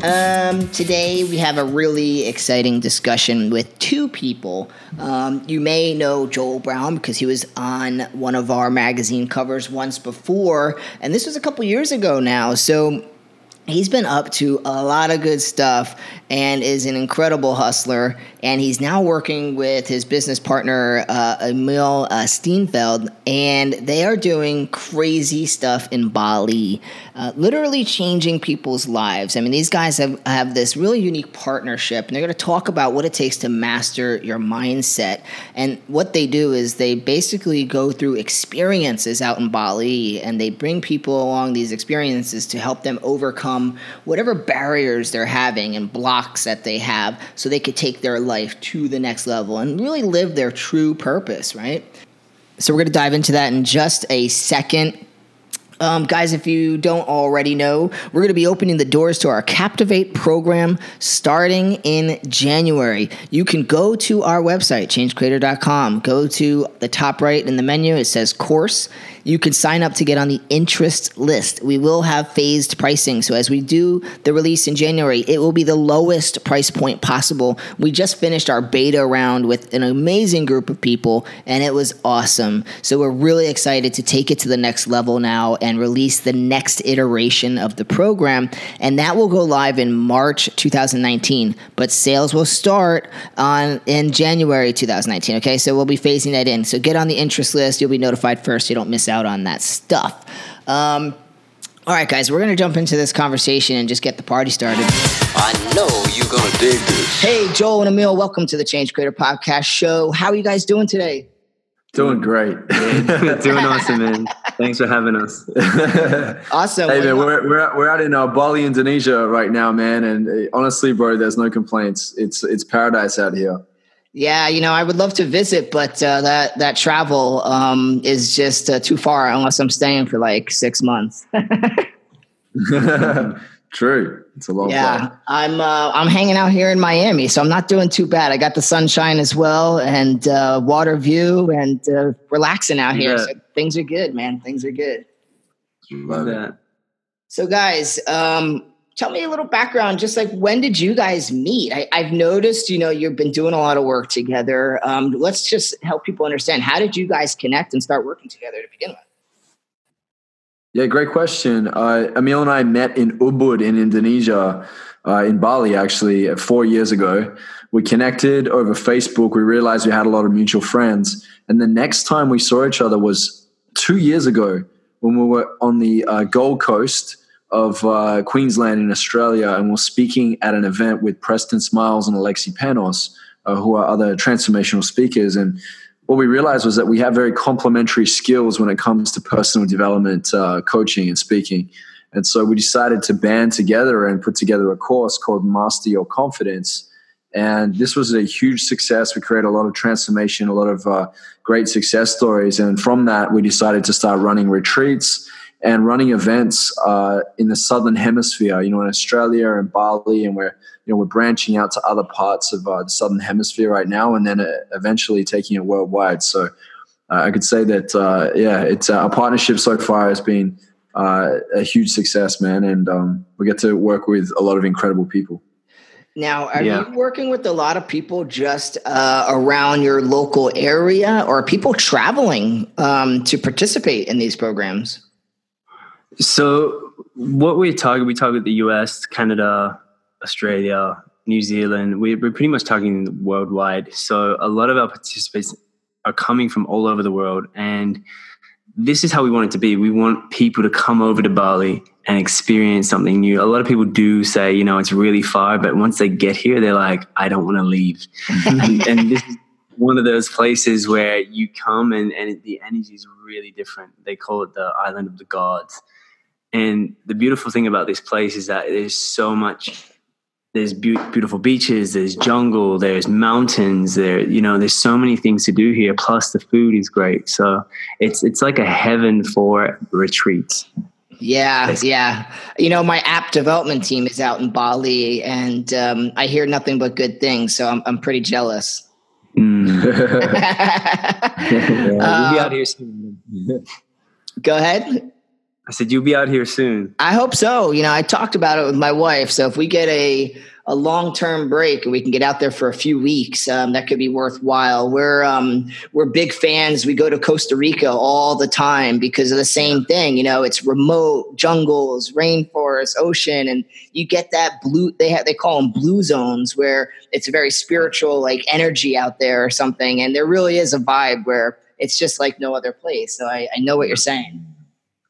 Um, today we have a really exciting discussion with two people. Um, you may know Joel Brown because he was on one of our magazine covers once before, and this was a couple years ago now. So he's been up to a lot of good stuff and is an incredible hustler. And he's now working with his business partner, uh, Emil uh, Steenfeld, and they are doing crazy stuff in Bali, uh, literally changing people's lives. I mean, these guys have, have this really unique partnership, and they're going to talk about what it takes to master your mindset. And what they do is they basically go through experiences out in Bali, and they bring people along these experiences to help them overcome whatever barriers they're having and blocks that they have so they could take their life to the next level and really live their true purpose, right? So, we're going to dive into that in just a second. Um, guys, if you don't already know, we're going to be opening the doors to our Captivate program starting in January. You can go to our website, changecreator.com. Go to the top right in the menu, it says course. You can sign up to get on the interest list. We will have phased pricing. So, as we do the release in January, it will be the lowest price point possible. We just finished our beta round with an amazing group of people, and it was awesome. So, we're really excited to take it to the next level now and release the next iteration of the program. And that will go live in March 2019. But sales will start on in January 2019. Okay, so we'll be phasing that in. So get on the interest list. You'll be notified first. So you don't miss out on that stuff. Um, all right, guys, we're going to jump into this conversation and just get the party started. I know you're going to dig this. Hey, Joel and Emil, welcome to the Change Creator Podcast Show. How are you guys doing today? Doing great. Doing awesome, man. Thanks for having us. Awesome. hey, man, we're, we're, we're out in uh, Bali, Indonesia right now, man. And uh, honestly, bro, there's no complaints. It's it's paradise out here. Yeah, you know, I would love to visit, but uh, that that travel um, is just uh, too far unless I'm staying for like six months. True. It's a long yeah, flight. I'm uh, I'm hanging out here in Miami, so I'm not doing too bad. I got the sunshine as well, and uh, water view, and uh, relaxing out here. Yeah. So things are good, man. Things are good. Love that. So, guys, um, tell me a little background. Just like when did you guys meet? I, I've noticed, you know, you've been doing a lot of work together. Um, let's just help people understand. How did you guys connect and start working together to begin with? Yeah, great question. Uh, Emil and I met in Ubud in Indonesia, uh, in Bali, actually, four years ago. We connected over Facebook. We realized we had a lot of mutual friends. And the next time we saw each other was two years ago when we were on the uh, Gold Coast of uh, Queensland in Australia and we're speaking at an event with Preston Smiles and Alexi Panos, uh, who are other transformational speakers. And what we realized was that we have very complementary skills when it comes to personal development, uh, coaching, and speaking. And so we decided to band together and put together a course called Master Your Confidence. And this was a huge success. We created a lot of transformation, a lot of uh, great success stories. And from that, we decided to start running retreats and running events uh, in the southern hemisphere. You know, in Australia and Bali, and we're you know we're branching out to other parts of uh, the southern hemisphere right now, and then uh, eventually taking it worldwide. So uh, I could say that uh, yeah, it's uh, our partnership so far has been uh, a huge success, man, and um, we get to work with a lot of incredible people. Now, are Yeah. you working with a lot of people just uh, around your local area, or are people traveling um, to participate in these programs? So, what we target, we target the US, Canada, Australia, New Zealand. We, we're pretty much targeting worldwide. So, a lot of our participants are coming from all over the world. And this is how we want it to be. We want people to come over to Bali and experience something new. A lot of people do say, you know, it's really far, but once they get here, they're like, I don't want to leave. and, and this is one of those places where you come and, and the energy is really different. They call it the island of the gods. And the beautiful thing about this place is that there's so much there's be- beautiful beaches, there's jungle, there's mountains, there you know, there's so many things to do here. Plus, the food is great, so it's it's like a heaven for retreats. Yeah, yeah. You know, my app development team is out in Bali, and um, I hear nothing but good things. So I'm I'm pretty jealous. Mm. yeah, you'll be Uh, out here soon. Go ahead. I said you'll be out here soon. I hope so. You know, I talked about it with my wife. So if we get a a long term break and we can get out there for a few weeks, um, that could be worthwhile. We're um, we're big fans. We go to Costa Rica all the time because of the same thing. You know, it's remote jungles, rainforest, ocean, and you get that blue. They have they call them blue zones where it's a very spiritual like energy out there or something. And there really is a vibe where it's just like no other place. So I, I know what you're saying.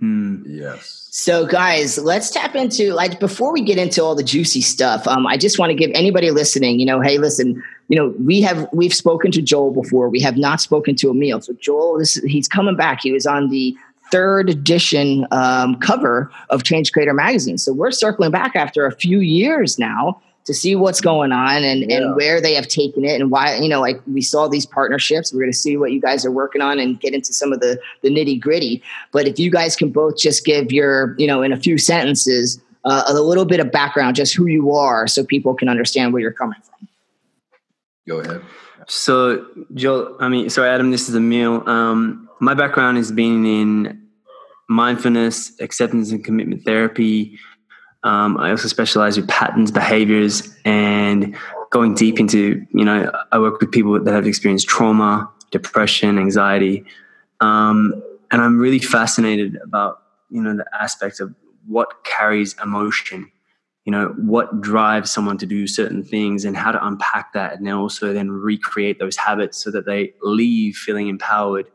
Mm. Yes. So, guys, let's tap into like before we get into all the juicy stuff. Um, I just want to give anybody listening, you know, hey, listen, you know, we have we've spoken to Joel before. We have not spoken to Emil. So, Joel, this he's coming back. He was on the third edition um, cover of Change Creator magazine. So, we're circling back after a few years now to see what's going on and, Yeah. and where they have taken it and why you know like we saw these partnerships we're going to see what you guys are working on and get into some of the the nitty gritty but if you guys can both just give your you know in a few sentences uh, a little bit of background just who you are so people can understand where you're coming from Go ahead. So, Joel, I mean, sorry, Adam, this is Emil. Um, my background has been in mindfulness, acceptance and commitment therapy. Um, I also specialize with patterns, behaviors, and going deep into, you know, I work with people that have experienced trauma, depression, anxiety. Um, and I'm really fascinated about, you know, the aspect of what carries emotion you know what drives someone to do certain things and how to unpack that and then also then recreate those habits so that they leave feeling empowered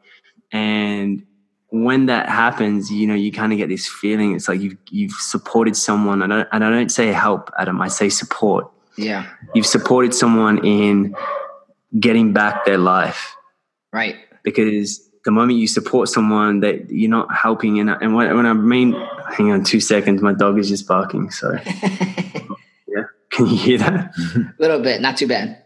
and when that happens you know you kind of get this feeling it's like you've you've supported someone. And I, and I don't say help adam i say support. Yeah. You've supported someone in getting back their life. Right. Because the moment you support someone that you're not helping and, and when, when i mean hang on two seconds my dog is just barking so. Yeah can you hear that? A little bit not too bad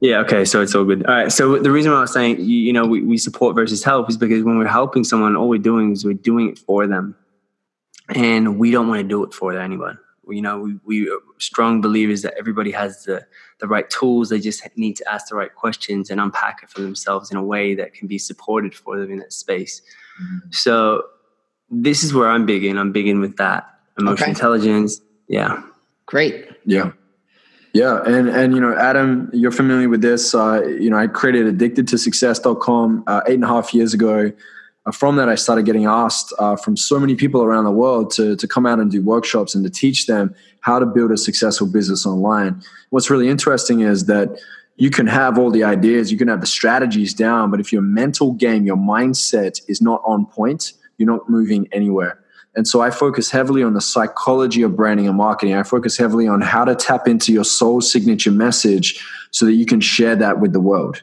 yeah okay so it's all good. All right so the reason why i was saying you, you know we, we support versus help is because when we're helping someone all we're doing is we're doing it for them. And we don't want to do it for anyone. You know we, we are strong believers that everybody has the the right tools they just need to ask the right questions and unpack it for themselves in a way that can be supported for them in that space. Mm-hmm. So this is where i'm big in. I'm big in with that emotional Okay. intelligence. Yeah. Great. Yeah. Yeah. And, and, you know, Adam, you're familiar with this. Uh, you know, I created addicted to success.com uh, eight and a half years ago. Uh, from that, I started getting asked uh, from so many people around the world to, to come out and do workshops and to teach them how to build a successful business online. What's really interesting is that you can have all the ideas, you can have the strategies down, but if your mental game, your mindset is not on point, you're not moving anywhere. And so I focus heavily on the psychology of branding and marketing. I focus heavily on how to tap into your soul signature message so that you can share that with the world.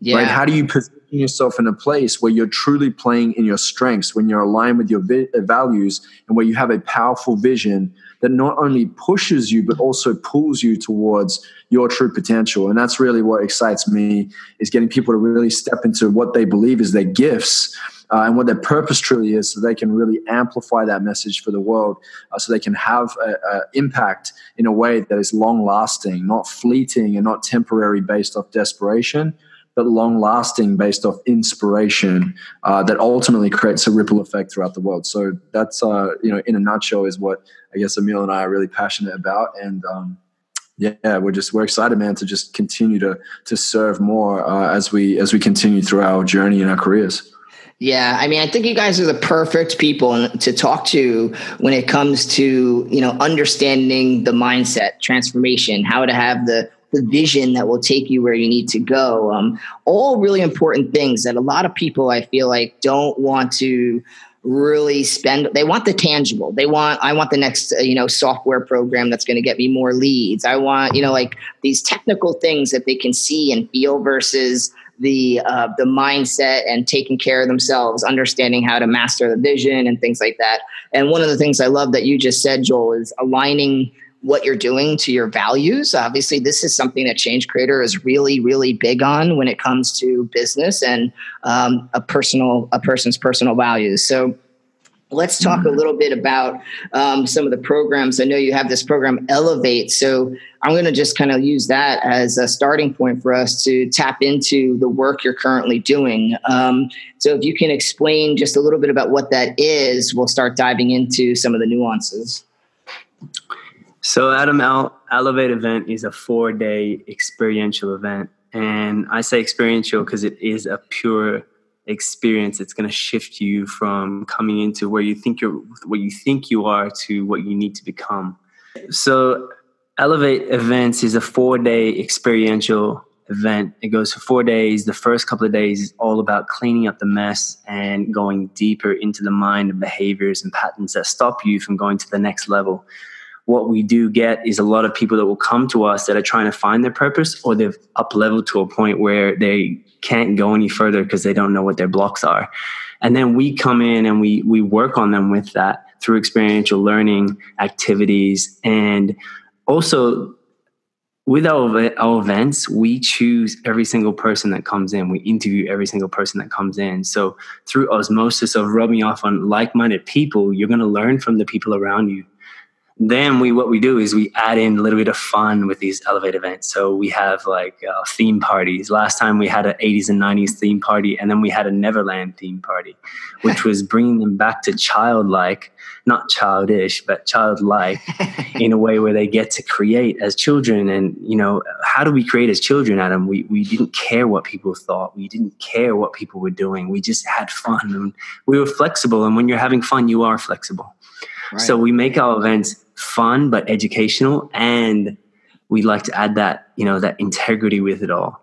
yeah Right? How do you position yourself in a place where you're truly playing in your strengths, when you're aligned with your vi- uh, values, and where you have a powerful vision that not only pushes you but also pulls you towards your true potential? And that's really what excites me is getting people to really step into what they believe is their gifts. Uh, and what their purpose truly is, so they can really amplify that message for the world, uh, so they can have an impact in a way that is long lasting, not fleeting and not temporary based off desperation, but long lasting based off inspiration uh, that ultimately creates a ripple effect throughout the world. So that's uh, you know in a nutshell is what I guess Emil and I are really passionate about, and um, yeah, we're just we're excited, man, to just continue to to serve more uh, as we as we continue through our journey in our careers. Yeah, I mean, I think you guys are the perfect people to talk to when it comes to you know understanding the mindset transformation, how to have the the vision that will take you where you need to go. Um, all really important things that a lot of people I feel like don't want to really spend they want the tangible they want i want the next uh, you know software program that's going to get me more leads i want you know like these technical things that they can see and feel versus the uh, the mindset and taking care of themselves, understanding how to master the vision and things like that. And one of the things I love that you just said, Joel, is aligning what you're doing to your values. Obviously, this is something that Change Creator is really, really big on when it comes to business and um, a personal, a person's personal values. So let's talk a little bit about um, some of the programs. I know you have this program Elevate, so I'm going to just kind of use that as a starting point for us to tap into the work you're currently doing. Um, so if you can explain just a little bit about what that is, we'll start diving into some of the nuances. So, Adam, Al- Elevate event is a four day experiential event. And I say experiential because it is a pure experience it's going to shift you from coming into where you think you're what you think you are to what you need to become. So elevate events is a four day experiential event. It goes for four days. The first couple of days is all about cleaning up the mess and going deeper into the mind and behaviors and patterns that stop you from going to the next level. What we do get is a lot of people that will come to us that are trying to find their purpose or they've up leveled to a point where they can't go any further because they don't know what their blocks are. And then we come in and we we work on them with that through experiential learning activities and also with our, our events, we choose every single person that comes in. We interview every single person that comes in. So through osmosis of rubbing off on like-minded people, you're going to learn from the people around you then we what we do is we add in a little bit of fun with these elevate events. So we have like uh, theme parties. Last time we had an 80s and 90s theme party and then we had a neverland theme party which was bringing them back to childlike not childish but childlike in a way where they get to create as children. And you know how do we create as children adam? We, we didn't care what people thought. We didn't care what people were doing. We just had fun. And we were flexible. And when you're having fun you are flexible. Right. So we make our events fun but educational and we like to add that you know that integrity with it all.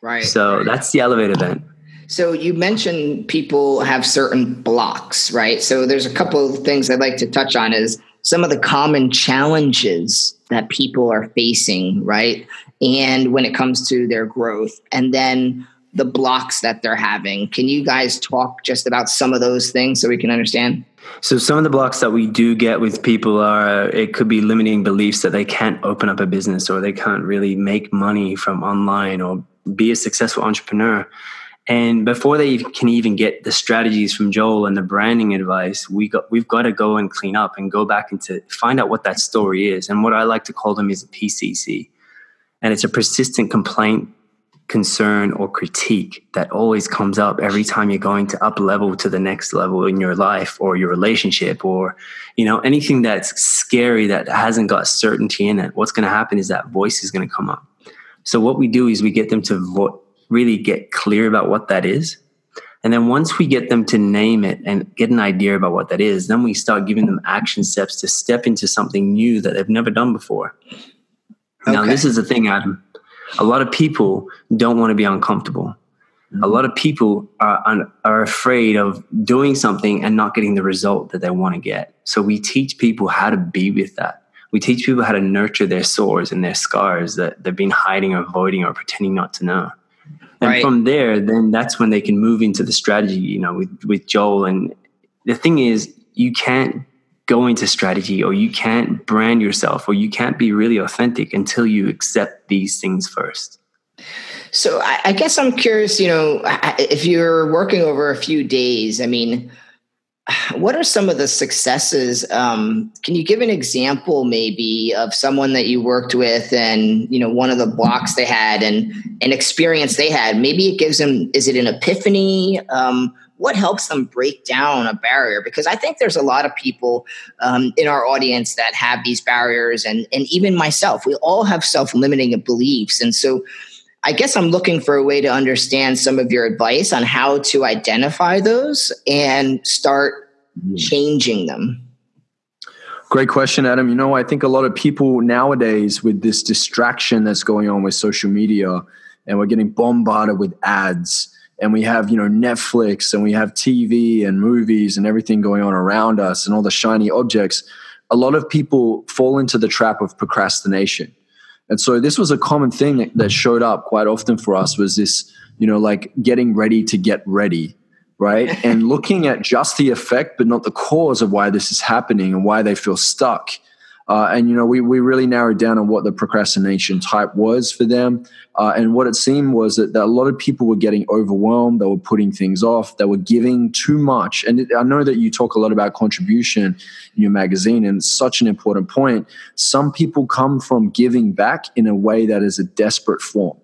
Right so right. that's the elevate event. So you mentioned people have certain blocks right? So there's a couple of things i'd like to touch on is some of the common challenges that people are facing right? And when it comes to their growth and then the blocks that they're having. Can you guys talk just about some of those things so we can understand so some of the blocks that we do get with people are it could be limiting beliefs that they can't open up a business or they can't really make money from online or be a successful entrepreneur. And before they can even get the strategies from Joel and the branding advice, we got we've got to go and clean up and go back into find out what that story is. And what I like to call them is a PCC. And it's a persistent complaint concern or critique that always comes up every time you're going to up level to the next level in your life or your relationship or you know anything that's scary that hasn't got certainty in it what's going to happen is that voice is going to come up. So what we do is we get them to vo- really get clear about what that is. And then once we get them to name it and get an idea about what that is then we start giving them action steps to step into something new that they've never done before. Okay. now this is the thing adam a lot of people don't want to be uncomfortable. Mm-hmm. A lot of people are are afraid of doing something and not getting the result that they want to get. So we teach people how to be with that. We teach people how to nurture their sores and their scars that they've been hiding or avoiding or pretending not to know. And right. from there, then that's when they can move into the strategy, you know, with, with Joel. And the thing is, you can't go into strategy or you can't brand yourself or you can't be really authentic until you accept these things first. So I, I, guess I'm curious, you know, if you're working over a few days, I mean, what are some of the successes? Um, can you give an example maybe of someone that you worked with and, you know, one of the blocks they had and an experience they had? Maybe it gives them, is it an epiphany? Um, what helps them break down a barrier? Because I think there's a lot of people um, in our audience that have these barriers, and and even myself, we all have self limiting beliefs, and so. I guess I'm looking for a way to understand some of your advice on how to identify those and start mm. changing them. Great question, Adam. You know, I think a lot of people nowadays, with this distraction that's going on with social media, and we're getting bombarded with ads, and we have you know netflix and we have tv and movies and everything going on around us and all the shiny objects a lot of people fall into the trap of procrastination. And so this was a common thing that, showed up quite often for us was this you know like getting ready to get ready right? And looking at just the effect but not the cause of why this is happening and why they feel stuck Uh, and you know, we we really narrowed down on what the procrastination type was for them. Uh, and what it seemed was that, that, a lot of people were getting overwhelmed. They were putting things off. They were giving too much. And I know that you talk a lot about contribution in your magazine, and it's such an important point. Some people come from giving back in a way that is a desperate form.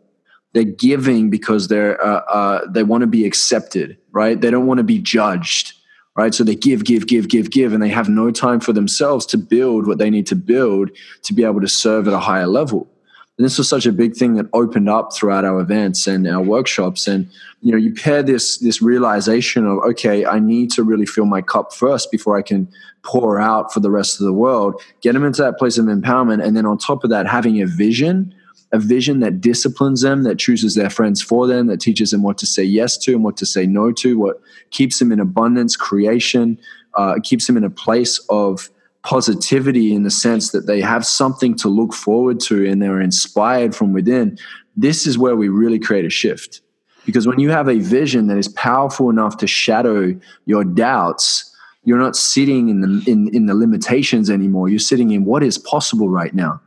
They're giving because they're uh, uh, they want to be accepted, right? They don't want to be judged right? So they give, give, give, give, give, and they have no time for themselves to build what they need to build to be able to serve at a higher level. And this was such a big thing that opened up throughout our events and our workshops. And you know, you pair this this realization of okay, I need to really fill my cup first before I can pour out for the rest of the world. Get them into that place of empowerment, and then on top of that, having a vision a vision that disciplines them, that chooses their friends for them, that teaches them what to say yes to and what to say no to, what keeps them in abundance, creation, uh, keeps them in a place of positivity in the sense that they have something to look forward to and they're inspired from within. This is where we really create a shift. Because when you have a vision that is powerful enough to shadow your doubts, you're not sitting in the in, in the limitations anymore. You're sitting in what is possible right now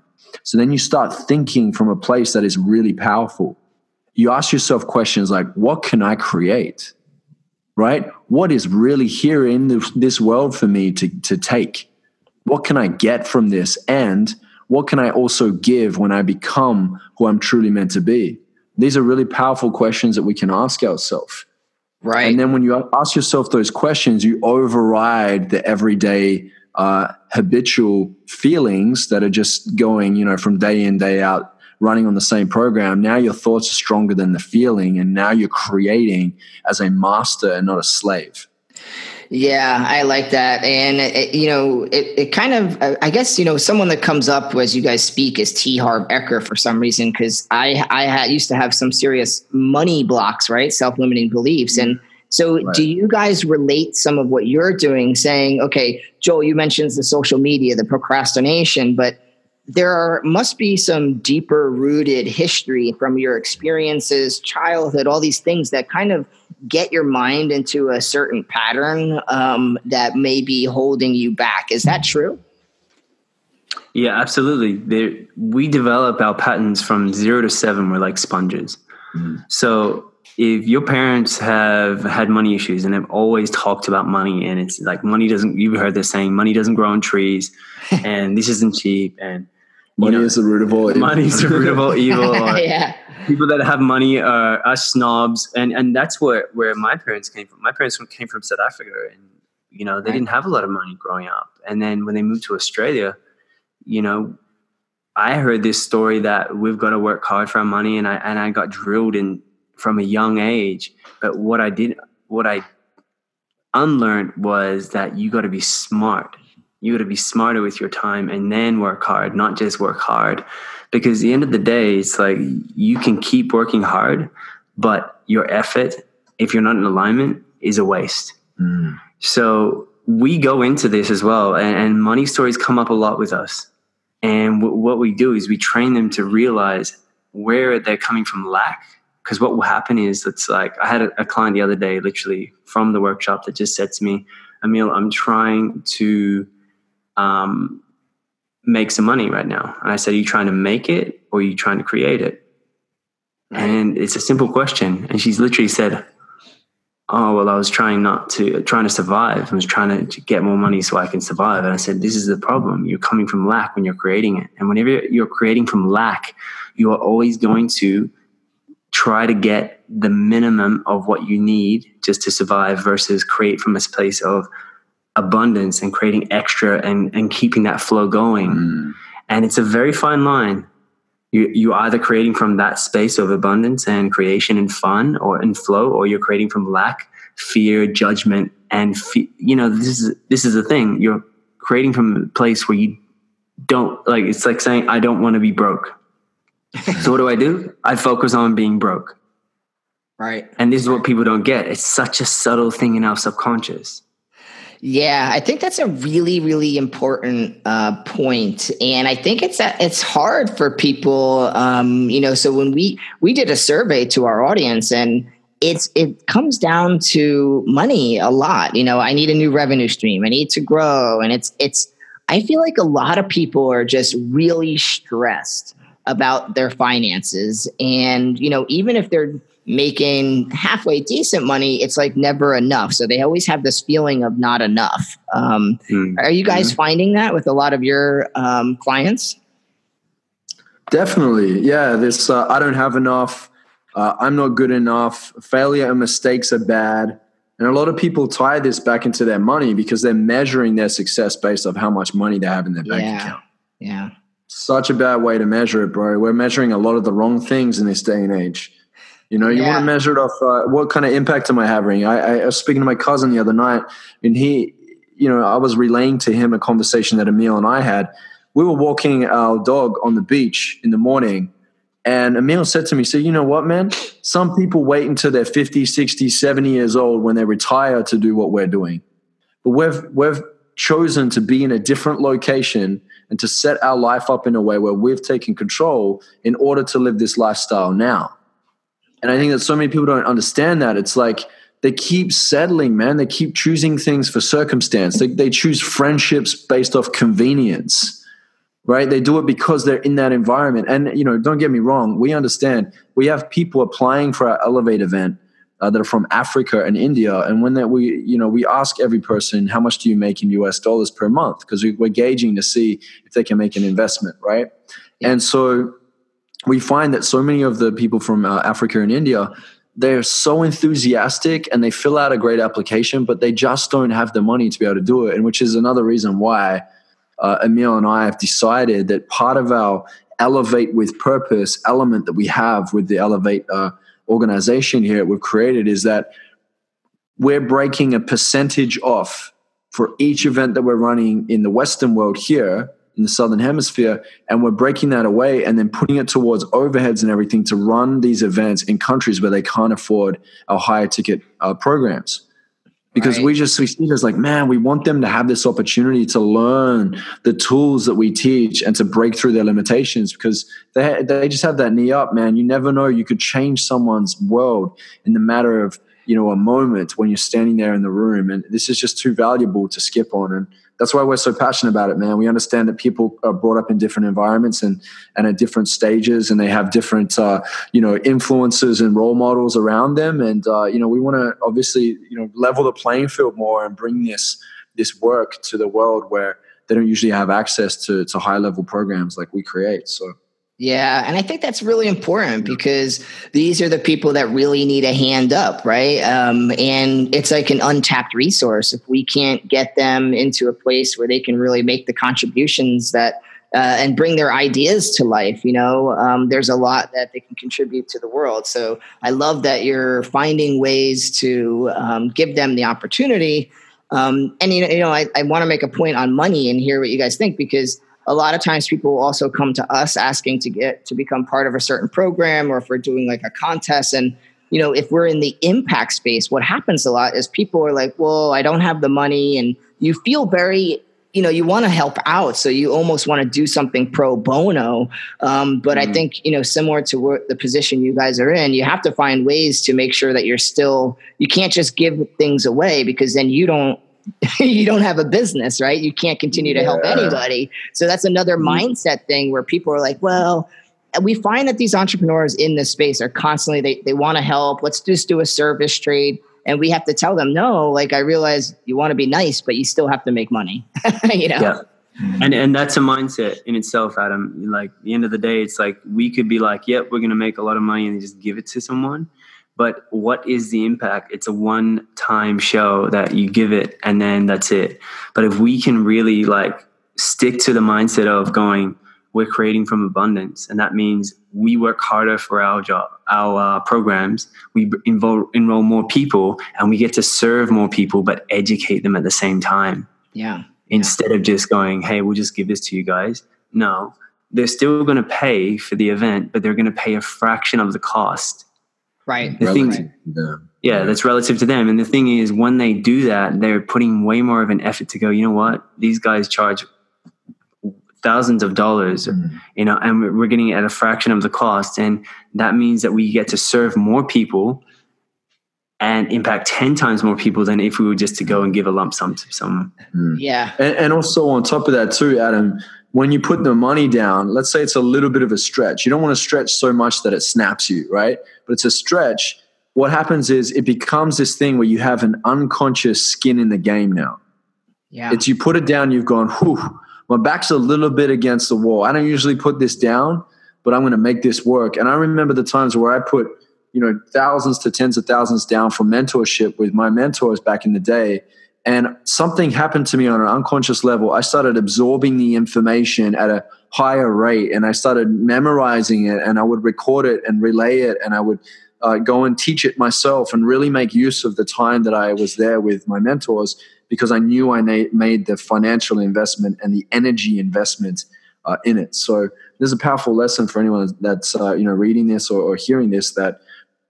so then you start thinking from a place that is really powerful. You ask yourself questions like, what can I create? Right? What is really here in this world for me to, to take? What can I get from this? And what can I also give when I become who I'm truly meant to be? These are really powerful questions that we can ask ourselves. Right. And then when you ask yourself those questions, you override the everyday uh, habitual feelings that are just going, you know, from day in, day out, running on the same program. Now your thoughts are stronger than the feeling, and now you're creating as a master and not a slave. Yeah, I like that. And, it, you know, it, it kind of, I guess, you know, someone that comes up as you guys speak is T. Harv Eker for some reason, because I, I had, used to have some serious money blocks, right? Self limiting beliefs. And, so, right. do you guys relate some of what you're doing, saying, okay, Joel, you mentioned the social media, the procrastination, but there are, must be some deeper rooted history from your experiences, childhood, all these things that kind of get your mind into a certain pattern um, that may be holding you back. Is that true? Yeah, absolutely. There, we develop our patterns from zero to seven. We're like sponges. Mm. So if your parents have had money issues and have always talked about money and it's like money doesn't you've heard this saying money doesn't grow on trees and this isn't cheap and money know, is the root of all evil. money is the root of all evil yeah. people that have money are, are snobs and and that's where where my parents came from my parents came from south africa and you know they right. didn't have a lot of money growing up and then when they moved to australia you know I heard this story that we've got to work hard for our money, and I and I got drilled in from a young age. But what I did, what I unlearned was that you got to be smart. You got to be smarter with your time and then work hard, not just work hard. Because at the end of the day, it's like you can keep working hard, but your effort, if you're not in alignment, is a waste. Mm. So we go into this as well, and, and, money stories come up a lot with us. And w- what we do is we train them to realize where they're coming from lack because what will happen is it's like I had a, a, client the other day, literally from the workshop, that just said to me, "Emil, I'm trying to um, make some money right now." And I said, "Are you trying to make it, or are you trying to create it?" And it's a simple question, and she's literally said, "Oh, well, I was trying not to trying to survive. I was trying to, to get more money so I can survive." And I said, "This is the problem. You're coming from lack when you're creating it, and whenever you're creating from lack, you are always going to." Try to get the minimum of what you need just to survive versus create from a place of abundance and creating extra and, and keeping that flow going. Mm. And it's a very fine line. You, you're either creating from that space of abundance and creation and fun or in flow, or you're creating from lack, fear, judgment, and fe- you know this is this is the thing. You're creating from a place where you don't like. It's like saying, "I don't want to be broke." So what do I do? I focus on being broke. Right. And this is what people don't get. It's such a subtle thing in our subconscious. Yeah, I think that's a really, really important uh, point, and I think it's it's hard for people. Um, you know, so when we we did a survey to our audience, and it's it comes down to money a lot. You know, I need a new revenue stream. I need to grow, and it's it's I feel like a lot of people are just really stressed about their finances. And, you know, even if they're making halfway decent money, it's like never enough. So they always have this feeling of not enough. Um, Mm. Are you guys finding that with a lot of your um, clients? Definitely. Yeah. This, uh, I don't have enough. Uh, I'm not good enough. Failure and mistakes are bad. And a lot of people tie this back into their money because they're measuring their success based off how much money they have in their bank Yeah. account. Yeah. Such a bad way to measure it, bro. We're measuring a lot of the wrong things in this day and age. You know, you Yeah. want to measure it off uh, what kind of impact am I having? I, I was speaking to my cousin the other night, and he, you know, I was relaying to him a conversation that Emil and I had. We were walking our dog on the beach in the morning, and Emil said to me, So, you know what, man? Some people wait until they're 50, 60, 70 years old when they retire to do what we're doing. But we've, we've chosen to be in a different location and to set our life up in a way where we've taken control in order to live this lifestyle now. And I think that so many people don't understand that. It's like they keep settling, man. They keep choosing things for circumstance. They, they choose friendships based off convenience, right? They do it because they're in that environment. And, you know, don't get me wrong. We understand. We have people applying for our Elevate event uh, that are from Africa and India. And when that we, you know, we ask every person, how much do you make in US dollars per month? Because we, we're gauging to see if they can make an investment, right? And so we find that so many of the people from uh, Africa and India, they're so enthusiastic and they fill out a great application, but they just don't have the money to be able to do it. And which is another reason why uh, Emil and I have decided that part of our elevate with purpose element that we have with the elevate uh, organization here we've created is that we're breaking a percentage off for each event that we're running in the Western world here in the Southern Hemisphere, and we're breaking that away and then putting it towards overheads and everything to run these events in countries where they can't afford our higher ticket uh, programs. Because Right. we just we see it as like, man, we want them to have this opportunity to learn the tools that we teach and to break through their limitations because they they just have that knee up, man. You never know, you could change someone's world in the matter of you know a moment when you're standing there in the room, and this is just too valuable to skip on. And that's why we're so passionate about it, man. We understand that people are brought up in different environments and and at different stages, and they have different uh, you know influences and role models around them. And uh, you know, we want to obviously you know level the playing field more and bring this this work to the world where they don't usually have access to to high level programs like we create. So. Yeah, and I think that's really important because these are the people that really need a hand up, right? Um, and it's like an untapped resource. If we can't get them into a place where they can really make the contributions that uh, and bring their ideas to life, you know, um, there's a lot that they can contribute to the world. So I love that you're finding ways to um, give them the opportunity. Um, and you know, you know, I, I want to make a point on money and hear what you guys think because a lot of times people will also come to us asking to get to become part of a certain program or if we're doing like a contest. And you know if we're in the impact space what happens a lot is people are like well i don't have the money. And you feel very you know you want to help out. So you almost want to do something pro bono. Um, but i think you know similar to where the position you guys are in you have to find ways to make sure that you're still you can't just give things away because then you don't you don't have a business right? You can't continue to help anybody. So that's another mm-hmm. mindset thing where people are like well we find that these entrepreneurs in this space are constantly they, they want to help. Let's just do a service trade. And we have to tell them no like i realize you want to be nice but you still have to make money you know? Yeah. And and that's a mindset in itself, Adam. Like at the end of the day, it's like we could be like, yep, we're gonna make a lot of money and just give it to someone. But what is the impact? It's a one time show that you give it and then that's it. But if we can really like stick to the mindset of going, we're creating from abundance, and that means we work harder for our job, our uh, programs. We enroll, enroll more people, and we get to serve more people, but educate them at the same time yeah instead of just going, hey, we'll just give this to you guys. No, they're still going to pay for the event, but they're going to pay a fraction of the cost. Right The thing, Relative to them. yeah, that's relative to them. And the thing is, when they do that, they're putting way more of an effort to go, you know what? These guys charge thousands of dollars, mm. you know, and we're- we're getting it at a fraction of the cost. And that means that we get to serve more people and impact 10 times more people than if we were just to go and give a lump sum to someone. Mm. Yeah. And, and also on top of that too, Adam, when you put the money down, let's say it's a little bit of a stretch. You don't want to stretch so much that it snaps you, right? But it's a stretch. What happens is it becomes this thing where you have an unconscious skin in the game now. Yeah. It's you put it down, you've gone, whew, my back's a little bit against the wall. I don't usually put this down, but I'm going to make this work. And I remember the times where I put, you know, thousands to tens of thousands down for mentorship with my mentors back in the day. And something happened to me on an unconscious level. I started absorbing the information at a higher rate and I started memorizing it and I would record it and relay it and I would uh, go and teach it myself and really make use of the time that I was there with my mentors because I knew I na- made the financial investment and the energy investment uh, in it. So there's a powerful lesson for anyone that's uh, you know reading this or, or hearing this that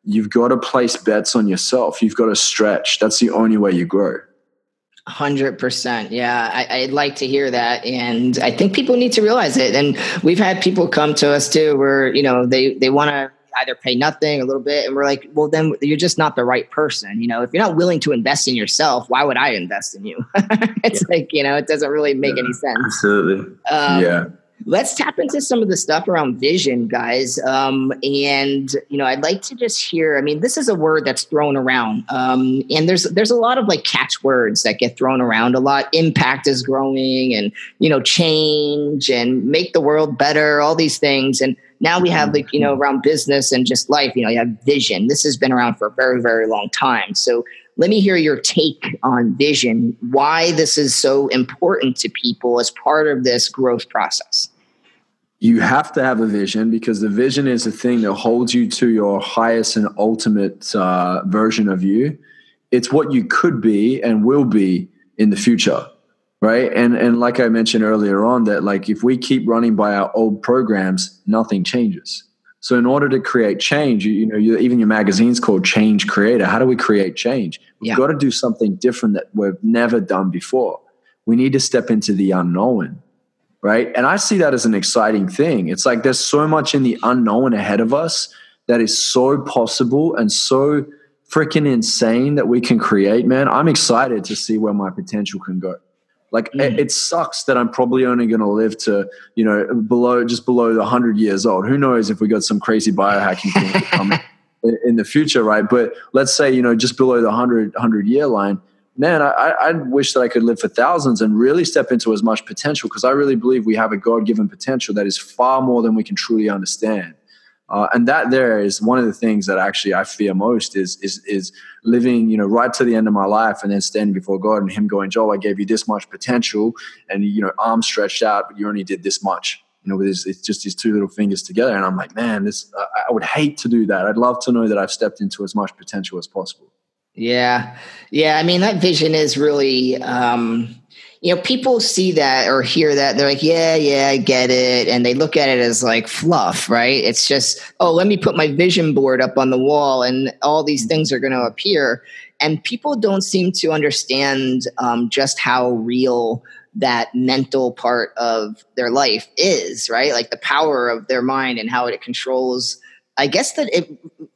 you've got to place bets on yourself. You've got to stretch. That's the only way you grow. Hundred percent. Yeah, I, would like to hear that, and I think people need to realize it. And we've had people come to us too, where you know they they want to either pay nothing, a little bit, and we're like, well, then you're just not the right person. You know, if you're not willing to invest in yourself, why would I invest in you? it's yeah. like you know, it doesn't really make yeah, any sense. Absolutely. Um, yeah let's tap into some of the stuff around vision guys. Um, and you know i'd like to just hear i mean this is a word that's thrown around. Um, and there's there's a lot of like catchwords that get thrown around. A lot impact is growing and you know change and make the world better all these things. And now we have like you know around business and just life you know you have vision. This has been around for a very very long time. So let me hear your take on vision, why this is so important to people as part of this growth process. You have to have a vision because the vision is the thing that holds you to your highest and ultimate uh, version of you. It's what you could be and will be in the future, right? And and like I mentioned earlier on, that like if we keep running by our old programs, nothing changes. So in order to create change, you, you know, you, even your magazine's called Change Creator. How do we create change? We've yeah. got to do something different that we've never done before. We need to step into the unknown, right? And I see that as an exciting thing. It's like there's so much in the unknown ahead of us that is so possible and so freaking insane that we can create, man. I'm excited to see where my potential can go. Like mm. it, it, sucks that I'm probably only going to live to you know below just below the hundred years old. Who knows if we got some crazy biohacking thing coming in, in the future, right? But let's say you know just below the 100, 100 year line. Man, I, I wish that I could live for thousands and really step into as much potential because I really believe we have a God given potential that is far more than we can truly understand. Uh, and that there is one of the things that actually I fear most is is is living, you know, right to the end of my life and then standing before God and Him going, Joel, I gave you this much potential, and you know, arms stretched out, but you only did this much. You know, with his, it's just his two little fingers together, and I'm like, man, this I, I would hate to do that. I'd love to know that I've stepped into as much potential as possible. Yeah, yeah. I mean, that vision is really. Um, you know, people see that or hear that, they're like, yeah, yeah, I get it. And they look at it as like fluff, right? It's just, oh, let me put my vision board up on the wall and all these things are going to appear. And people don't seem to understand um, just how real that mental part of their life is, right? Like the power of their mind and how it controls I guess that it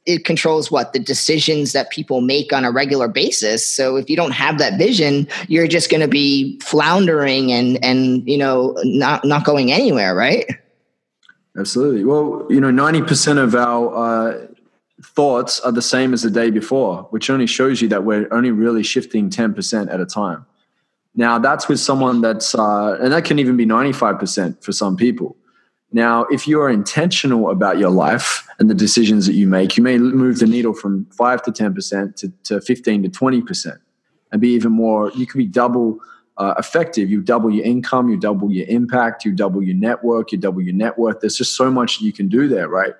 it controls what the decisions that people make on a regular basis. So if you don't have that vision, you're just going to be floundering and and you know not not going anywhere, right? Absolutely. Well, you know, ninety percent of our uh, thoughts are the same as the day before, which only shows you that we're only really shifting ten percent at a time. Now, that's with someone that's, uh, and that can even be ninety five percent for some people. Now, if you are intentional about your life and the decisions that you make, you may move the needle from 5 to 10% to, to 15 to 20% and be even more, you could be double uh, effective. You double your income, you double your impact, you double your network, you double your net worth. There's just so much you can do there, right?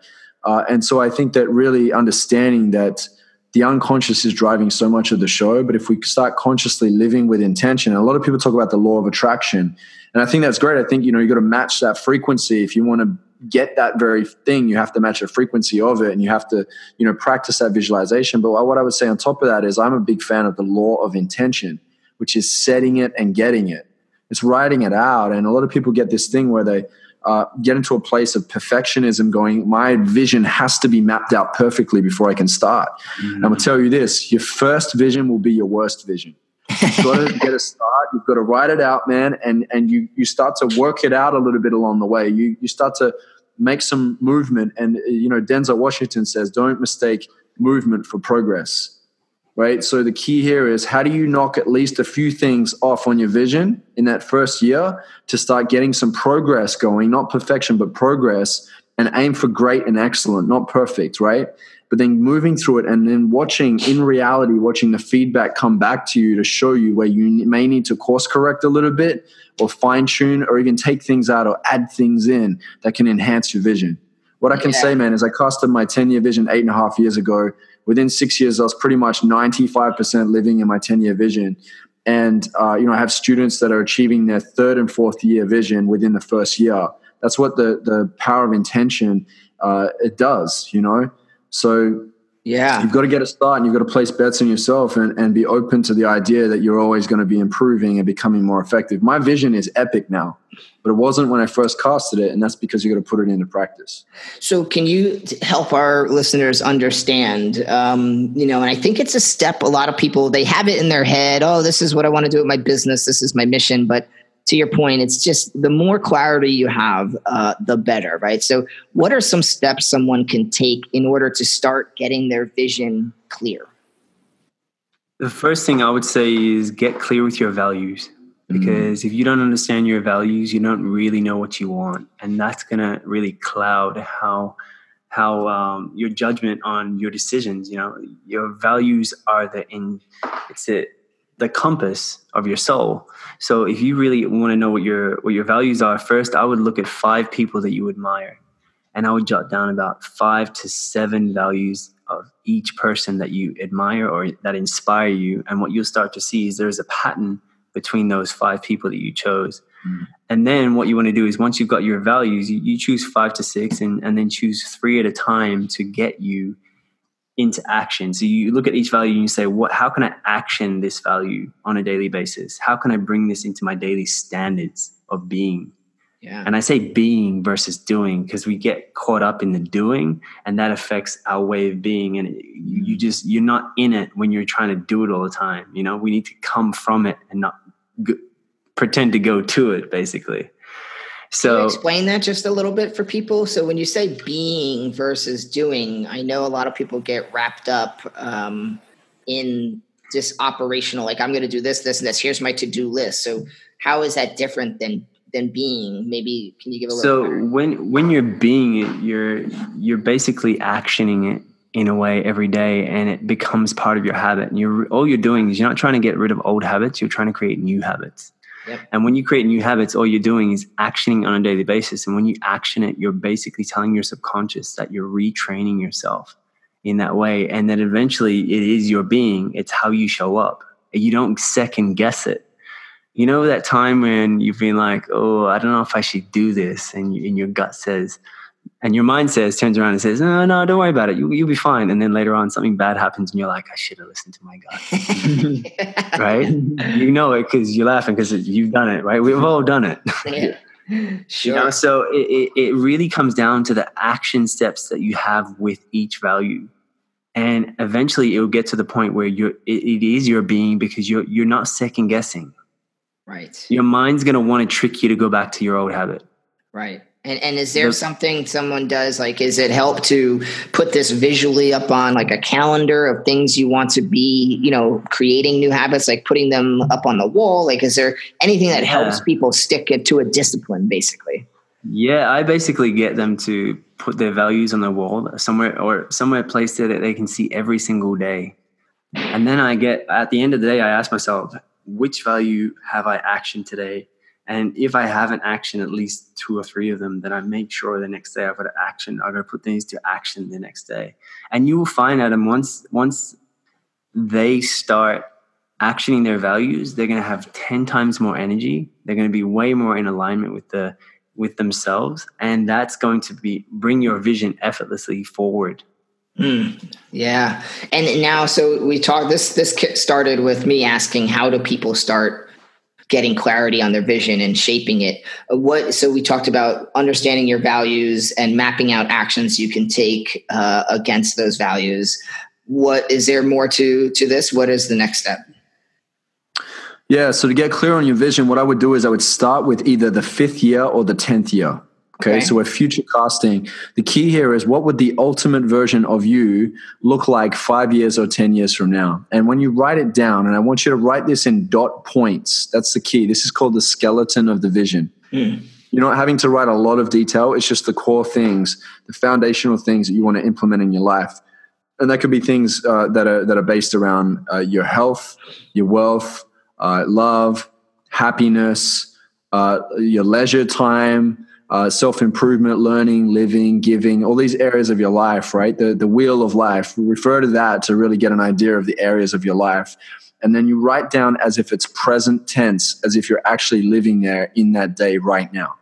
Uh, and so I think that really understanding that the unconscious is driving so much of the show. But if we start consciously living with intention, a lot of people talk about the law of attraction, and I think that's great. I think you know you got to match that frequency if you want to get that very thing. You have to match the frequency of it, and you have to you know practice that visualization. But what I would say on top of that is I'm a big fan of the law of intention, which is setting it and getting it. It's writing it out, and a lot of people get this thing where they uh, get into a place of perfectionism going my vision has to be mapped out perfectly before i can start mm-hmm. i'm going to tell you this your first vision will be your worst vision you've got to get a start you've got to write it out man and and you you start to work it out a little bit along the way you you start to make some movement and you know denzel washington says don't mistake movement for progress right? So the key here is how do you knock at least a few things off on your vision in that first year to start getting some progress going, not perfection, but progress, and aim for great and excellent, not perfect, right? But then moving through it and then watching in reality, watching the feedback come back to you to show you where you may need to course correct a little bit or fine tune or even take things out or add things in that can enhance your vision. What I can yeah. say, man, is I costed my 10 year vision eight and a half years ago within six years, I was pretty much 95% living in my 10 year vision. And, uh, you know, I have students that are achieving their third and fourth year vision within the first year. That's what the, the power of intention, uh, it does, you know? So yeah. You've got to get a start and you've got to place bets on yourself and, and be open to the idea that you're always going to be improving and becoming more effective. My vision is epic now, but it wasn't when I first casted it. And that's because you got to put it into practice. So, can you help our listeners understand? Um, you know, and I think it's a step a lot of people they have it in their head oh, this is what I want to do with my business, this is my mission. But to your point, it's just the more clarity you have, uh, the better, right? So, what are some steps someone can take in order to start getting their vision clear? The first thing I would say is get clear with your values. Mm-hmm. Because mm-hmm. if you don't understand your values, you don't really know what you want, and that's gonna really cloud how how um, your judgment on your decisions. You know, your values are the in it's it the compass of your soul. So if you really want to know what your what your values are, first I would look at five people that you admire, and I would jot down about five to seven values of each person that you admire or that inspire you. And what you'll start to see is there's a pattern between those five people that you chose. Mm. And then what you want to do is once you've got your values, you, you choose five to six and, and then choose three at a time to get you into action. So you look at each value and you say, what how can I action this value on a daily basis? How can I bring this into my daily standards of being? Yeah. And I say being versus doing because we get caught up in the doing and that affects our way of being. And you, you mm. just, you're not in it when you're trying to do it all the time. You know, we need to come from it and not go, pretend to go to it, basically. So explain that just a little bit for people. So when you say being versus doing, I know a lot of people get wrapped up um, in just operational, like I'm going to do this, this, and this. Here's my to do list. So how is that different than than being? Maybe can you give a little? So when when you're being it, you're you're basically actioning it in a way every day, and it becomes part of your habit. And you're all you're doing is you're not trying to get rid of old habits. You're trying to create new habits. And when you create new habits, all you're doing is actioning on a daily basis. And when you action it, you're basically telling your subconscious that you're retraining yourself in that way. And that eventually it is your being, it's how you show up. You don't second guess it. You know, that time when you've been like, oh, I don't know if I should do this. And, you, and your gut says, and your mind says turns around and says no no don't worry about it. You, you'll be fine. And then later on something bad happens and you're like i should have listened to my gut. Right? You know it because you're laughing because you've done it right? We've all done it. Yeah. Sure. You know, so it, it, it really comes down to the action steps that you have with each value. And eventually it will get to the point where you're it, it is your being because you're you're not second guessing right. Your mind's going to want to trick you to go back to your old habit. Right and, and is there something someone does like is it help to put this visually up on like a calendar of things you want to be, you know, creating new habits, like putting them up on the wall? Like is there anything that yeah. helps people stick it to a discipline basically? Yeah, I basically get them to put their values on the wall somewhere or somewhere placed there that they can see every single day. And then I get at the end of the day, I ask myself, which value have I actioned today? And if I haven't action at least two or three of them, then I make sure the next day I've got to action. I've got to put things to action the next day. And you will find that once once they start actioning their values, they're going to have ten times more energy. They're going to be way more in alignment with the with themselves, and that's going to be bring your vision effortlessly forward. Mm, yeah, and now so we talked. This this started with me asking, how do people start getting clarity on their vision and shaping it. What so we talked about understanding your values and mapping out actions you can take uh, against those values. What is there more to to this? What is the next step? Yeah, so to get clear on your vision, what I would do is I would start with either the fifth year or the tenth year. Okay, okay, so we're future casting. The key here is what would the ultimate version of you look like five years or 10 years from now? And when you write it down, and I want you to write this in dot points, that's the key. This is called the skeleton of the vision. Mm. You're not having to write a lot of detail, it's just the core things, the foundational things that you want to implement in your life. And that could be things uh, that, are, that are based around uh, your health, your wealth, uh, love, happiness, uh, your leisure time uh, self improvement, learning, living, giving, all these areas of your life, right? The, the wheel of life. We refer to that to really get an idea of the areas of your life. And then you write down as if it's present tense, as if you're actually living there in that day right now.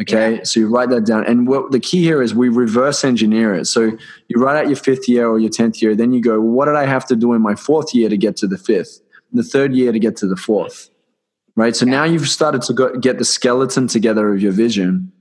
Okay, yeah. so you write that down. And what the key here is we reverse engineer it. So you write out your fifth year or your 10th year, then you go, well, what did I have to do in my fourth year to get to the fifth? The third year to get to the fourth right? So now you've started to go, get the skeleton together of your vision.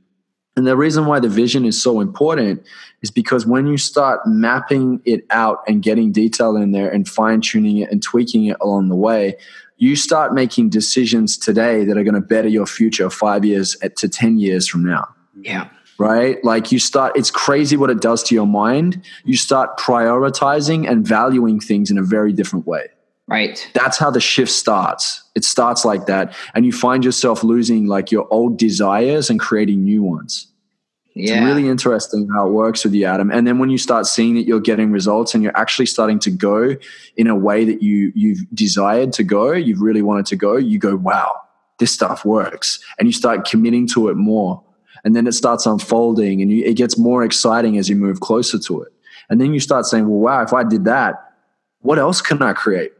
And the reason why the vision is so important is because when you start mapping it out and getting detail in there and fine tuning it and tweaking it along the way, you start making decisions today that are going to better your future five years eh, to 10 years from now. Yeah. Right? Like you start, it's crazy what it does to your mind. You start prioritizing and valuing things in a very different way. Right. That's how the shift starts. It starts like that. And you find yourself losing like your old desires and creating new ones. Yeah. It's really interesting how it works with you, Adam. And then when you start seeing that you're getting results and you're actually starting to go in a way that you you've desired to go, you've really wanted to go, you go, wow, this stuff works. And you start committing to it more. And then it starts unfolding and you, it gets more exciting as you move closer to it. And then you start saying, well, wow, if I did that, what else can I create?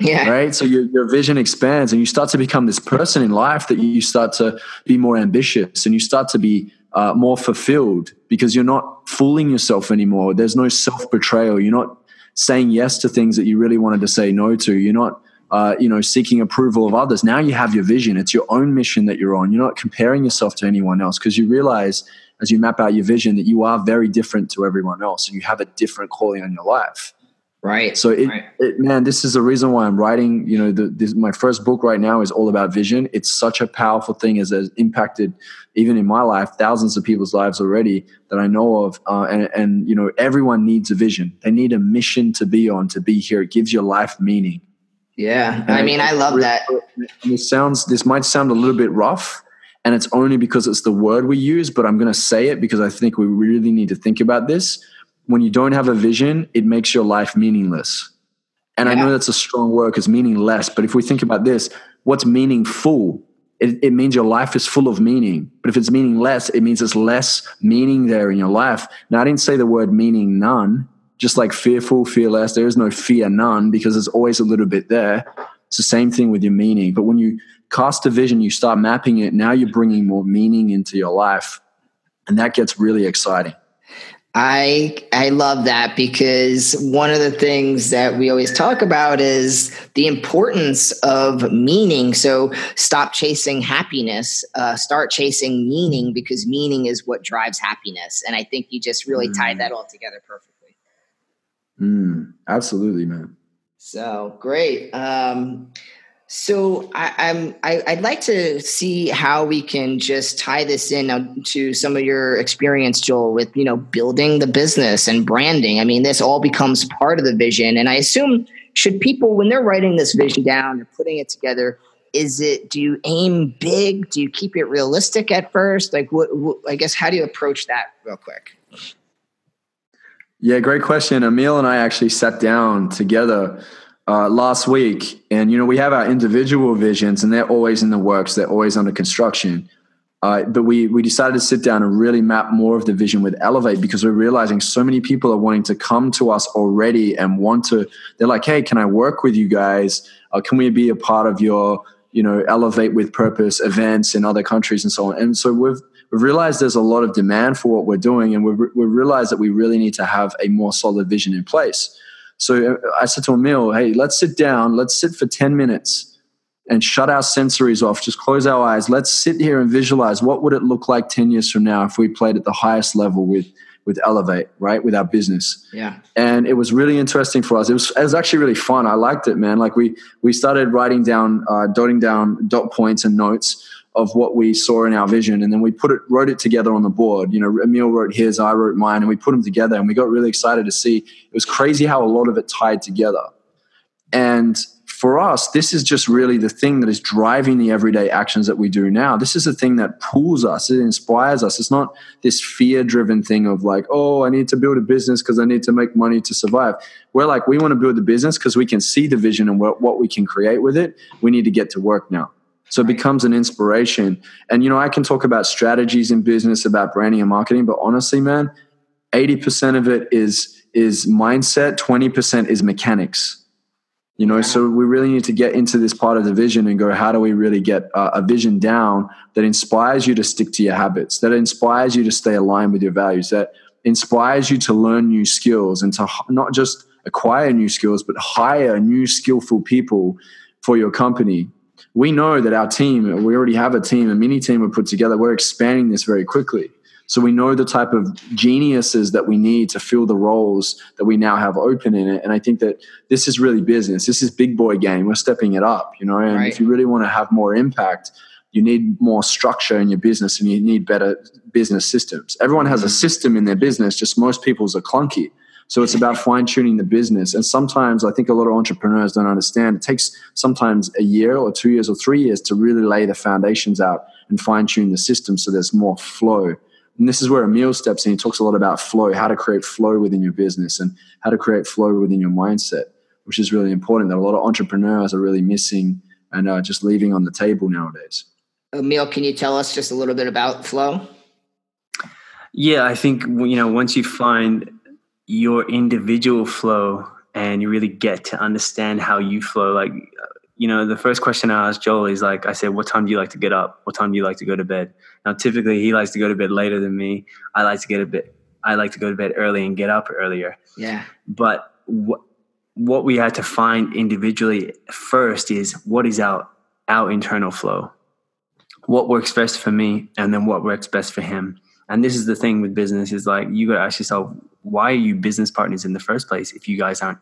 Yeah. Right. So your, your vision expands and you start to become this person in life that you start to be more ambitious and you start to be uh, more fulfilled because you're not fooling yourself anymore. There's no self betrayal. You're not saying yes to things that you really wanted to say no to. You're not, uh, you know, seeking approval of others. Now you have your vision. It's your own mission that you're on. You're not comparing yourself to anyone else because you realize as you map out your vision that you are very different to everyone else and you have a different calling on your life. Right. So it, right. it, man, this is the reason why I'm writing. You know, the, this, my first book right now is all about vision. It's such a powerful thing as has impacted even in my life thousands of people's lives already that I know of. Uh, and and you know, everyone needs a vision. They need a mission to be on to be here. It gives your life meaning. Yeah, and I mean, I love that. This sounds. This might sound a little bit rough, and it's only because it's the word we use. But I'm going to say it because I think we really need to think about this when you don't have a vision, it makes your life meaningless. And yeah. I know that's a strong word because meaningless, but if we think about this, what's meaningful? It, it, means your life is full of meaning. But if it's meaningless, it means there's less meaning there in your life. Now, I didn't say the word meaning none, just like fearful, fearless. There is no fear none because there's always a little bit there. It's the same thing with your meaning. But when you cast a vision, you start mapping it, now you're bringing more meaning into your life. And that gets really exciting. I I love that because one of the things that we always talk about is the importance of meaning. So stop chasing happiness, uh, start chasing meaning because meaning is what drives happiness. And I think you just really mm. tied that all together perfectly. Mm, absolutely, man. So great. Um, so I, am I, would like to see how we can just tie this in uh, to some of your experience, Joel, with you know building the business and branding. I mean, this all becomes part of the vision, and I assume should people when they're writing this vision down and putting it together, is it do you aim big? Do you keep it realistic at first? Like, what, what I guess how do you approach that real quick? Yeah, great question. Emil and I actually sat down together uh, last week, and you know we have our individual visions, and they're always in the works. They're always under construction. Uh, but we we decided to sit down and really map more of the vision with Elevate because we're realizing so many people are wanting to come to us already and want to. They're like, "Hey, can I work with you guys? Uh, can we be a part of your you know Elevate with Purpose events in other countries and so on?" And so we've we've realized there's a lot of demand for what we're doing, and we've, we've realized that we really need to have a more solid vision in place. So uh, I said to Emil, hey, let's sit down, let's sit for 10 minutes and shut our sensories off, just close our eyes. Let's sit here and visualize what would it look like 10 years from now if we played at the highest level with with Elevate, right? With our business. Yeah. And it was really interesting for us. It was, it was actually really fun. I liked it, man. Like we we started writing down, uh, dotting down dot points and notes of what we saw in our vision, and then we put it, wrote it together on the board. You know, Emil wrote his, I wrote mine, and we put them together, and we got really excited to see. It was crazy how a lot of it tied together. And for us, this is just really the thing that is driving the everyday actions that we do now. This is the thing that pulls us, it inspires us. It's not this fear driven thing of like, oh, I need to build a business because I need to make money to survive. We're like, we want to build the business because we can see the vision and what we can create with it. We need to get to work now. So it becomes an inspiration. And, you know, I can talk about strategies in business, about branding and marketing, but honestly, man, 80% of it is is mindset, 20% is mechanics you know, yeah. so we really need to get into this part of the vision and go, how do we really get uh, a vision down that inspires you to stick to your habits, that inspires you to stay aligned with your values, that inspires you to learn new skills and to not just acquire new skills, but hire new skillful people for your company. We know that our team, we already have a team, a mini team we put together. We're expanding this very quickly. So we know the type of geniuses that we need to fill the roles that we now have open in it. And I think that this is really business. This is big boy game. We're stepping it up, you know. And right. if you really want to have more impact, you need more structure in your business and you need better business systems. Everyone has a mm-hmm. system in their business, just most people's are clunky. So it's about fine tuning the business. And sometimes I think a lot of entrepreneurs don't understand. It takes sometimes a year or two years or three years to really lay the foundations out and fine tune the system so there's more flow and this is where Emil steps in. He talks a lot about flow, how to create flow within your business and how to create flow within your mindset, which is really important that a lot of entrepreneurs are really missing and uh, just leaving on the table nowadays. Emil, can you tell us just a little bit about flow? Yeah, I think you know once you find your individual flow and you really get to understand how you flow, like you know, the first question I asked Joel is like, I said, what time do you like to get up? What time do you like to go to bed? Now, typically he likes to go to bed later than me. I like to get a bit, I like to go to bed early and get up earlier. Yeah. But what, what we had to find individually first is what is our, our internal flow? What works best for me and then what works best for him. And this is the thing with business is like, you got to ask yourself, why are you business partners in the first place if you guys aren't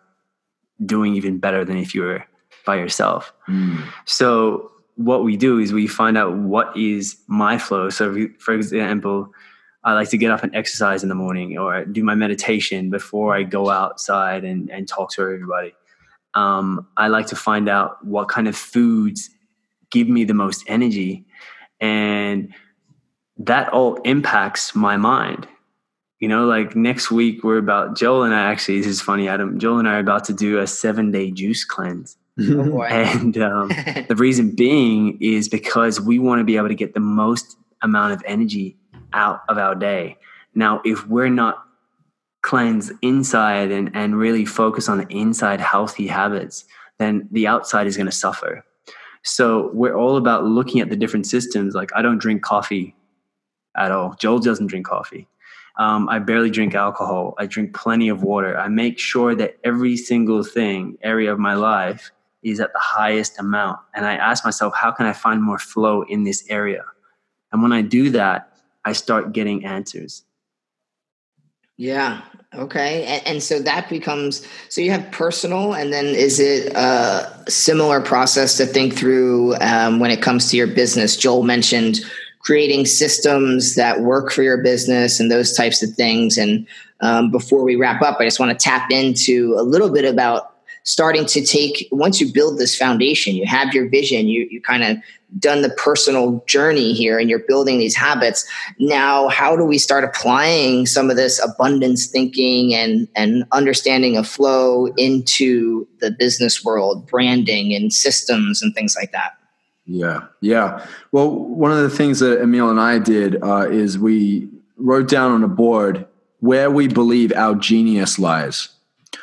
doing even better than if you were by yourself. Mm. So what we do is we find out what is my flow. So for example, I like to get up and exercise in the morning or do my meditation before I go outside and, and talk to everybody. Um, I like to find out what kind of foods give me the most energy. And that all impacts my mind. You know, like next week, we're about, Joel and I actually, this is funny, Adam, Joel and I are about to do a seven day juice cleanse. Oh and um, the reason being is because we want to be able to get the most amount of energy out of our day. Now, if we're not cleanse inside and, and really focus on the inside healthy habits, then the outside is going to suffer. So we're all about looking at the different systems. Like I don't drink coffee at all. Joel doesn't drink coffee. Um, I barely drink alcohol. I drink plenty of water. I make sure that every single thing, area of my life, is at the highest amount. And I ask myself, how can I find more flow in this area? And when I do that, I start getting answers. Yeah. Okay. And, and, so that becomes so you have personal, and then is it a similar process to think through um, when it comes to your business? Joel mentioned creating systems that work for your business and those types of things. And um, before we wrap up, I just want to tap into a little bit about starting to take once you build this foundation you have your vision you, you kind of done the personal journey here and you're building these habits now how do we start applying some of this abundance thinking and and understanding of flow into the business world branding and systems and things like that yeah yeah. Well one of the things that emil and i did uh, is we wrote down on a board where we believe our genius lies.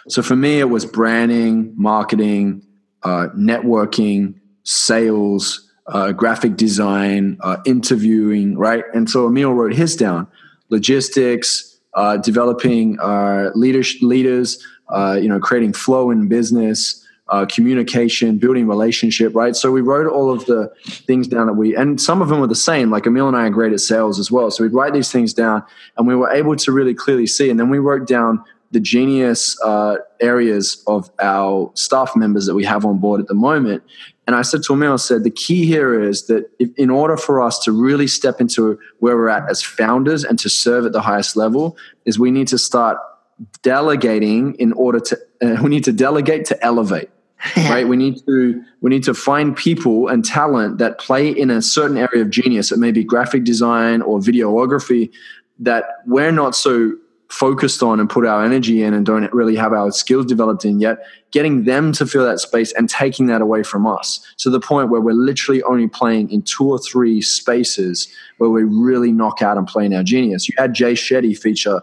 So for me, it was branding, marketing, uh, networking, sales, uh, graphic design, uh, interviewing, right? And so Emil wrote his down: logistics, uh, developing uh, leaders, leaders, you know, creating flow in business, uh, communication, building relationship, right? So we wrote all of the things down that we, and some of them were the same. Like Emil and I are great at sales as well. So we'd write these things down and we were able to really clearly see. And then we wrote down the genius uh, areas of our staff members that we have on board at the moment. And I said to Emil, I said, the key here is that if, in order for us to really step into where we're at as founders and to serve at the highest level, is we need to start delegating in order to, uh, we need to delegate to elevate. right? We need to we need to find people and talent that play in a certain area of genius. It may be graphic design or videography that we're not so focused on and put our energy in and don't really have our skills developed in yet getting them to fill that space and taking that away from us to the point where we're literally only playing in two or three spaces where we really knock out and play in our genius. You had jay shetty feature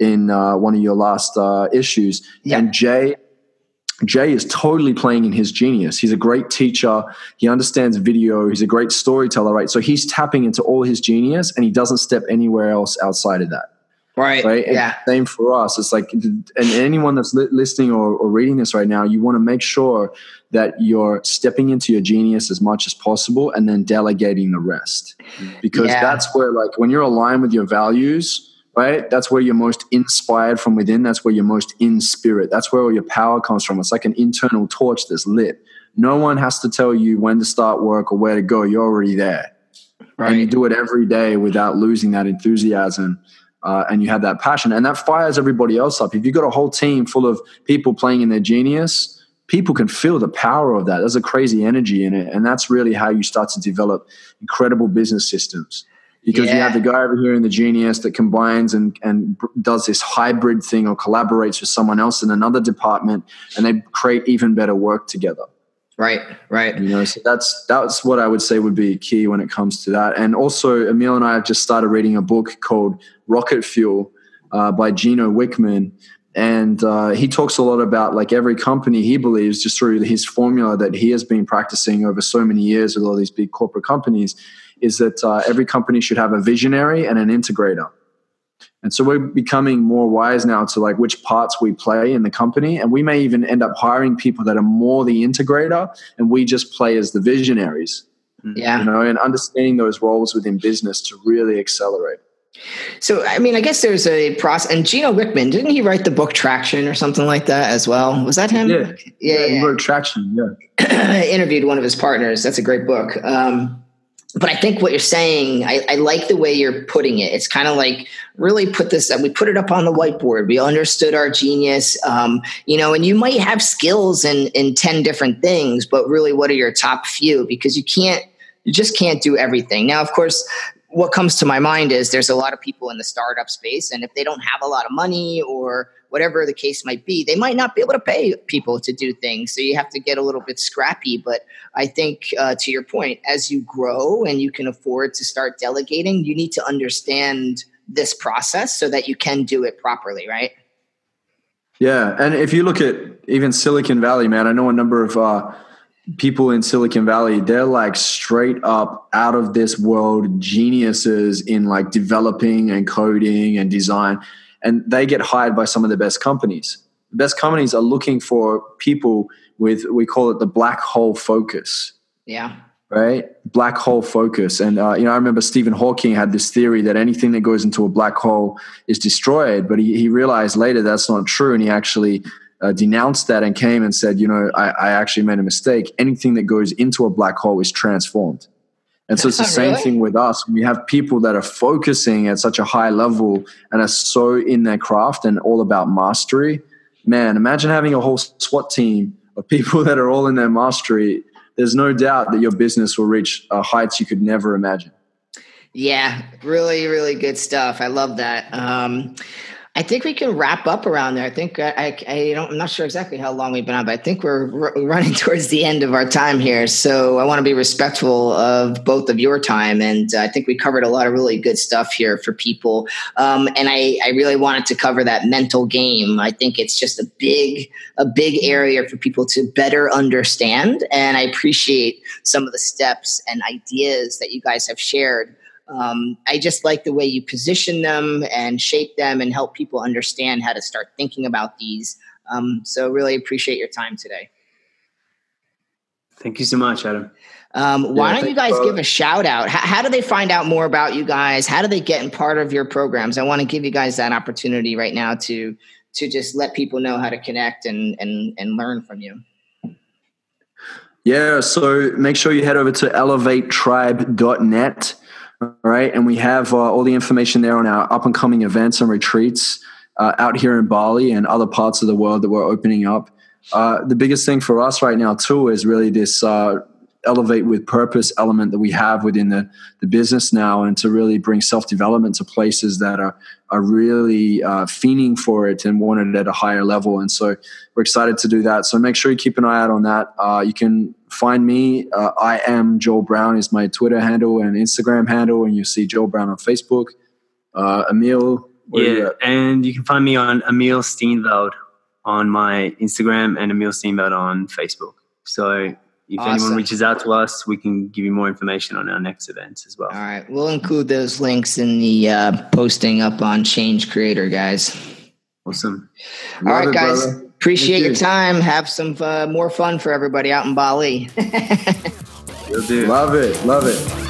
in uh, one of your last uh, issues Yeah. and jay Jay is totally playing in his genius. He's a great teacher. He understands video. He's a great storyteller, right? So he's tapping into all his genius and he doesn't step anywhere else outside of that, Right. right? And Yeah. Same for us. It's like, and anyone that's li- listening or, or reading this right now, you want to make sure that you're stepping into your genius as much as possible and then delegating the rest. Because Yeah. that's where, like, when you're aligned with your values, right? That's where you're most inspired from within. That's where you're most in spirit. That's where all your power comes from. It's like an internal torch that's lit. No one has to tell you when to start work or where to go. You're already there. And you do it every day without losing that enthusiasm. Uh, and you have that passion. And that fires everybody else up. If you've got a whole team full of people playing in their genius, people can feel the power of that. There's a crazy energy in it. And that's really how you start to develop incredible business systems because you have the guy over here in the genius that combines and, and does this hybrid thing or collaborates with someone else in another department and they create even better work together Right. Right. you know so that's that's what i would say would be key when it comes to that and also emil and i have just started reading a book called rocket fuel uh, by gino wickman and uh, he talks a lot about like every company he believes just through his formula that he has been practicing over so many years with all these big corporate companies is that uh, every company should have a visionary and an integrator and so we're becoming more wise now to like which parts we play in the company. And we may even end up hiring people that are more the integrator and we just play as the visionaries, Yeah. you know, and understanding those roles within business to really accelerate. So, I mean, I guess there's a process. And Gino Wickman, didn't he write the book Traction or something like that as well? Was that him? Yeah. Yeah. you yeah. wrote traction. Yeah. I interviewed one of his partners. That's a great book. Um, but I think what you're saying, I, I like the way you're putting it. It's kind of like really put this, we put it up on the whiteboard. We understood our genius, um, you know, and you might have skills in, in 10 different things, but really what are your top few? Because you can't, you just can't do everything. Now, of course, what comes to my mind is there's a lot of people in the startup space, and if they don't have a lot of money or whatever the case might be, they might not be able to pay people to do things. So you have to get a little bit scrappy. But I think, uh, to your point, as you grow and you can afford to start delegating, you need to understand this process so that you can do it properly, right? Yeah. And if you look at even Silicon Valley, man, I know a number of uh, people in Silicon Valley, they're like straight up out of this world geniuses in like developing and coding and design. And they get hired by some of the best companies. The best companies are looking for people with, we call it the black hole focus Yeah. right? Black hole focus. And, uh, you know, I remember Stephen Hawking had this theory that anything that goes into a black hole is destroyed, but he, he realized later that's not true. And he actually uh, denounced that and came and said, you know, I, I actually made a mistake. Anything that goes into a black hole is transformed. And so it's the same Really? thing with us. We have people that are focusing at such a high level and are so in their craft and all about mastery. Man, imagine having a whole SWAT team of people that are all in their mastery. There's no doubt that your business will reach uh, heights you could never imagine. Yeah, really, really good stuff. I love that. Um, I think we can wrap up around there. I think I, I, I don't, I'm not sure exactly how long we've been on, but I think we're r- running towards the end of our time here. So I want to be respectful of both of your time, and I think we covered a lot of really good stuff here for people. Um, and I, I really wanted to cover that mental game. I think it's just a big, a big area for people to better understand, and I appreciate some of the steps and ideas that you guys have shared um, I just like the way you position them and shape them and help people understand how to start thinking about these. Um, so, really appreciate your time today. Thank you so much, Adam. Um, why Yeah, don't you guys give a shout out? How, how do they find out more about you guys? How do they get in part of your programs? I want to give you guys that opportunity right now to to just let people know how to connect and and and learn from you. Yeah, so make sure you head over to elevatetribe.net. All right. And we have uh, all the information there on our up and coming events and retreats uh, out here in Bali and other parts of the world that we're opening up. Uh, the biggest thing for us right now, too, is really this uh, elevate with purpose element that we have within the, the business now and to really bring self development to places that are, are really uh, fiending for it and want it at a higher level. And so we're excited to do that. So make sure you keep an eye out on that. Uh, you can find me. Uh, I am Joel Brown is my Twitter handle and Instagram handle, and you see Joel Brown on Facebook. Uh, Emil, where Yeah, at? and you can find me on Emil Steenveld on my Instagram and Emil Steenveld on Facebook. So if Awesome. anyone reaches out to us, we can give you more information on our next events as well. All right, we'll include those links in the uh, posting up on Change Creator, guys. Awesome. All right, it, guys. brother. Appreciate your time. Have some uh, more fun for everybody out in Bali. Love it. Love it.